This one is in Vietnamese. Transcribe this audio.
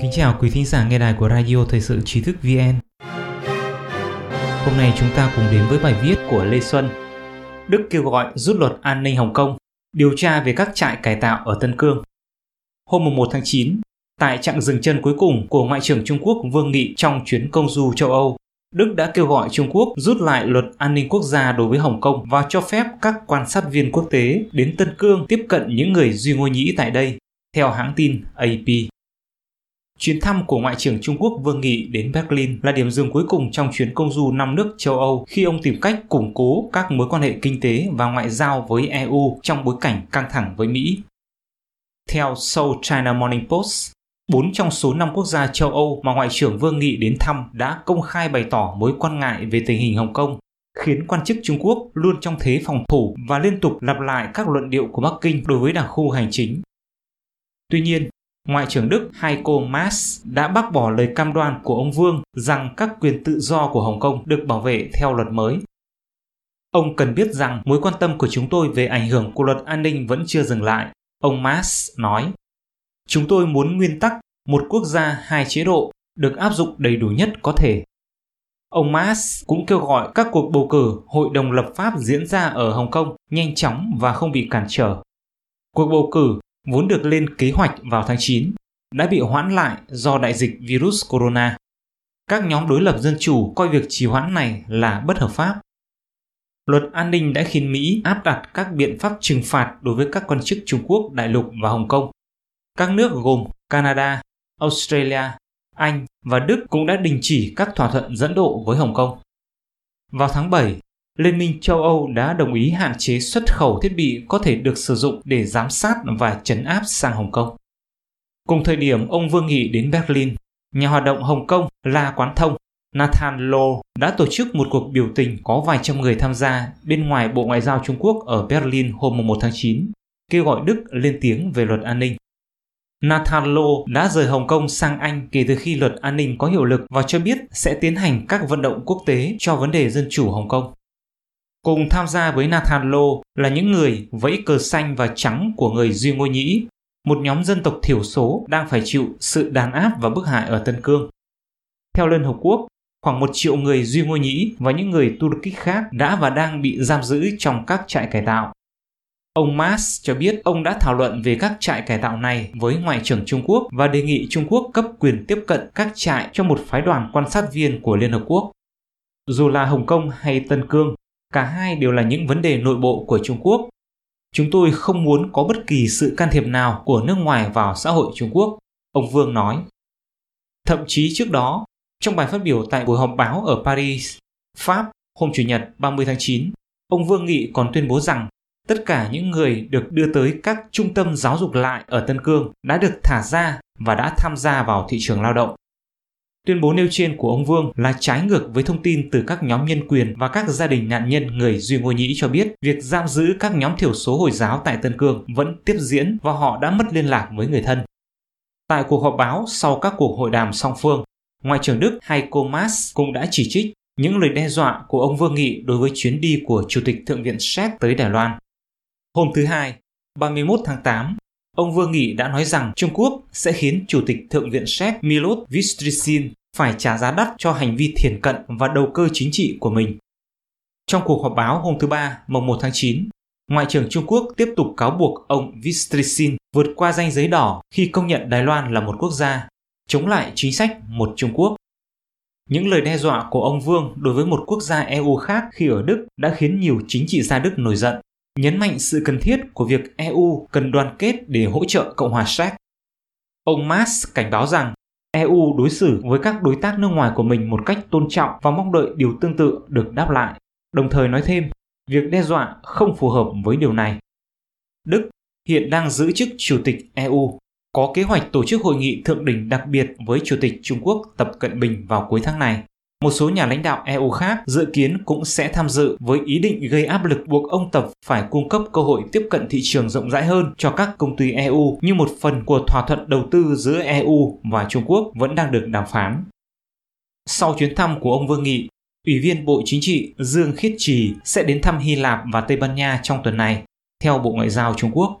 Kính chào quý thính giả nghe đài của Radio Thời sự Trí thức VN. Hôm nay chúng ta cùng đến với bài viết của Lê Xuân. Đức kêu gọi rút luật an ninh Hồng Kông, điều tra về các trại cải tạo ở Tân Cương. Hôm 1 tháng 9, tại chặng dừng chân cuối cùng của Ngoại trưởng Trung Quốc Vương Nghị trong chuyến công du châu Âu, Đức đã kêu gọi Trung Quốc rút lại luật an ninh quốc gia đối với Hồng Kông và cho phép các quan sát viên quốc tế đến Tân Cương tiếp cận những người duy Ngô nhĩ tại đây, theo hãng tin AP. Chuyến thăm của Ngoại trưởng Trung Quốc Vương Nghị đến Berlin là điểm dừng cuối cùng trong chuyến công du năm nước châu Âu khi ông tìm cách củng cố các mối quan hệ kinh tế và ngoại giao với EU trong bối cảnh căng thẳng với Mỹ. Theo Seoul China Morning Post, Bốn trong số 5 quốc gia châu Âu mà Ngoại trưởng Vương Nghị đến thăm đã công khai bày tỏ mối quan ngại về tình hình Hồng Kông, khiến quan chức Trung Quốc luôn trong thế phòng thủ và liên tục lặp lại các luận điệu của Bắc Kinh đối với đặc khu hành chính. Tuy nhiên, Ngoại trưởng Đức Heiko Maas đã bác bỏ lời cam đoan của ông Vương rằng các quyền tự do của Hồng Kông được bảo vệ theo luật mới. Ông cần biết rằng mối quan tâm của chúng tôi về ảnh hưởng của luật an ninh vẫn chưa dừng lại, ông Maas nói. Chúng tôi muốn nguyên tắc một quốc gia hai chế độ được áp dụng đầy đủ nhất có thể. Ông Mas cũng kêu gọi các cuộc bầu cử Hội đồng lập pháp diễn ra ở Hồng Kông nhanh chóng và không bị cản trở. Cuộc bầu cử vốn được lên kế hoạch vào tháng 9 đã bị hoãn lại do đại dịch virus corona. Các nhóm đối lập dân chủ coi việc trì hoãn này là bất hợp pháp. Luật an ninh đã khiến Mỹ áp đặt các biện pháp trừng phạt đối với các quan chức Trung Quốc, Đại lục và Hồng Kông. Các nước gồm Canada, Australia, Anh và Đức cũng đã đình chỉ các thỏa thuận dẫn độ với Hồng Kông. Vào tháng 7, Liên minh châu Âu đã đồng ý hạn chế xuất khẩu thiết bị có thể được sử dụng để giám sát và chấn áp sang Hồng Kông. Cùng thời điểm ông Vương Nghị đến Berlin, nhà hoạt động Hồng Kông La Quán Thông Nathan Low đã tổ chức một cuộc biểu tình có vài trăm người tham gia bên ngoài Bộ Ngoại giao Trung Quốc ở Berlin hôm 1 tháng 9, kêu gọi Đức lên tiếng về luật an ninh. Nathan Law đã rời Hồng Kông sang Anh kể từ khi luật an ninh có hiệu lực và cho biết sẽ tiến hành các vận động quốc tế cho vấn đề dân chủ Hồng Kông. Cùng tham gia với Nathan Law là những người vẫy cờ xanh và trắng của người Duy Ngô Nhĩ, một nhóm dân tộc thiểu số đang phải chịu sự đàn áp và bức hại ở Tân Cương. Theo Liên Hợp Quốc, khoảng một triệu người Duy Ngô Nhĩ và những người Turkic khác đã và đang bị giam giữ trong các trại cải tạo. Ông Mas cho biết ông đã thảo luận về các trại cải tạo này với Ngoại trưởng Trung Quốc và đề nghị Trung Quốc cấp quyền tiếp cận các trại cho một phái đoàn quan sát viên của Liên Hợp Quốc. Dù là Hồng Kông hay Tân Cương, cả hai đều là những vấn đề nội bộ của Trung Quốc. Chúng tôi không muốn có bất kỳ sự can thiệp nào của nước ngoài vào xã hội Trung Quốc, ông Vương nói. Thậm chí trước đó, trong bài phát biểu tại buổi họp báo ở Paris, Pháp hôm Chủ nhật 30 tháng 9, ông Vương Nghị còn tuyên bố rằng tất cả những người được đưa tới các trung tâm giáo dục lại ở Tân Cương đã được thả ra và đã tham gia vào thị trường lao động. Tuyên bố nêu trên của ông Vương là trái ngược với thông tin từ các nhóm nhân quyền và các gia đình nạn nhân người Duy Ngô Nhĩ cho biết việc giam giữ các nhóm thiểu số Hồi giáo tại Tân Cương vẫn tiếp diễn và họ đã mất liên lạc với người thân. Tại cuộc họp báo sau các cuộc hội đàm song phương, Ngoại trưởng Đức Heiko Maas cũng đã chỉ trích những lời đe dọa của ông Vương Nghị đối với chuyến đi của Chủ tịch Thượng viện Séc tới Đài Loan. Hôm thứ Hai, 31 tháng 8, ông Vương Nghị đã nói rằng Trung Quốc sẽ khiến Chủ tịch Thượng viện Séc Milot Vystricin phải trả giá đắt cho hành vi thiền cận và đầu cơ chính trị của mình. Trong cuộc họp báo hôm thứ Ba, mùng 1 tháng 9, Ngoại trưởng Trung Quốc tiếp tục cáo buộc ông Vystricin vượt qua ranh giới đỏ khi công nhận Đài Loan là một quốc gia, chống lại chính sách một Trung Quốc. Những lời đe dọa của ông Vương đối với một quốc gia EU khác khi ở Đức đã khiến nhiều chính trị gia Đức nổi giận nhấn mạnh sự cần thiết của việc EU cần đoàn kết để hỗ trợ Cộng hòa Séc. Ông Mas cảnh báo rằng EU đối xử với các đối tác nước ngoài của mình một cách tôn trọng và mong đợi điều tương tự được đáp lại, đồng thời nói thêm việc đe dọa không phù hợp với điều này. Đức hiện đang giữ chức Chủ tịch EU, có kế hoạch tổ chức hội nghị thượng đỉnh đặc biệt với Chủ tịch Trung Quốc Tập Cận Bình vào cuối tháng này. Một số nhà lãnh đạo EU khác dự kiến cũng sẽ tham dự với ý định gây áp lực buộc ông Tập phải cung cấp cơ hội tiếp cận thị trường rộng rãi hơn cho các công ty EU như một phần của thỏa thuận đầu tư giữa EU và Trung Quốc vẫn đang được đàm phán. Sau chuyến thăm của ông Vương Nghị, Ủy viên Bộ Chính trị Dương Khiết Trì sẽ đến thăm Hy Lạp và Tây Ban Nha trong tuần này, theo Bộ Ngoại giao Trung Quốc.